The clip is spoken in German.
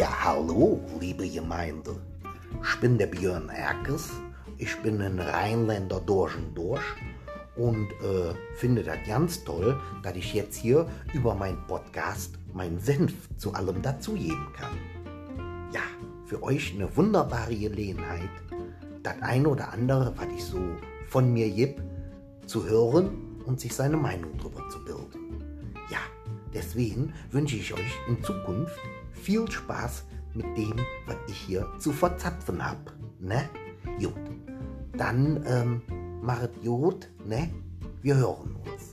Ja, hallo, liebe Gemeinde. Ich bin der Björn Erkes. Ich bin ein Rheinländer durch und durch und äh, finde das ganz toll, dass ich jetzt hier über meinen Podcast meinen Senf zu allem dazugeben kann. Ja, für euch eine wunderbare Gelegenheit, das eine oder andere, was ich so von mir gebe, zu hören und sich seine Meinung darüber zu bilden. Deswegen wünsche ich euch in Zukunft viel Spaß mit dem, was ich hier zu verzapfen habe. Ne? Gut, dann ähm, machet gut, ne? Wir hören uns.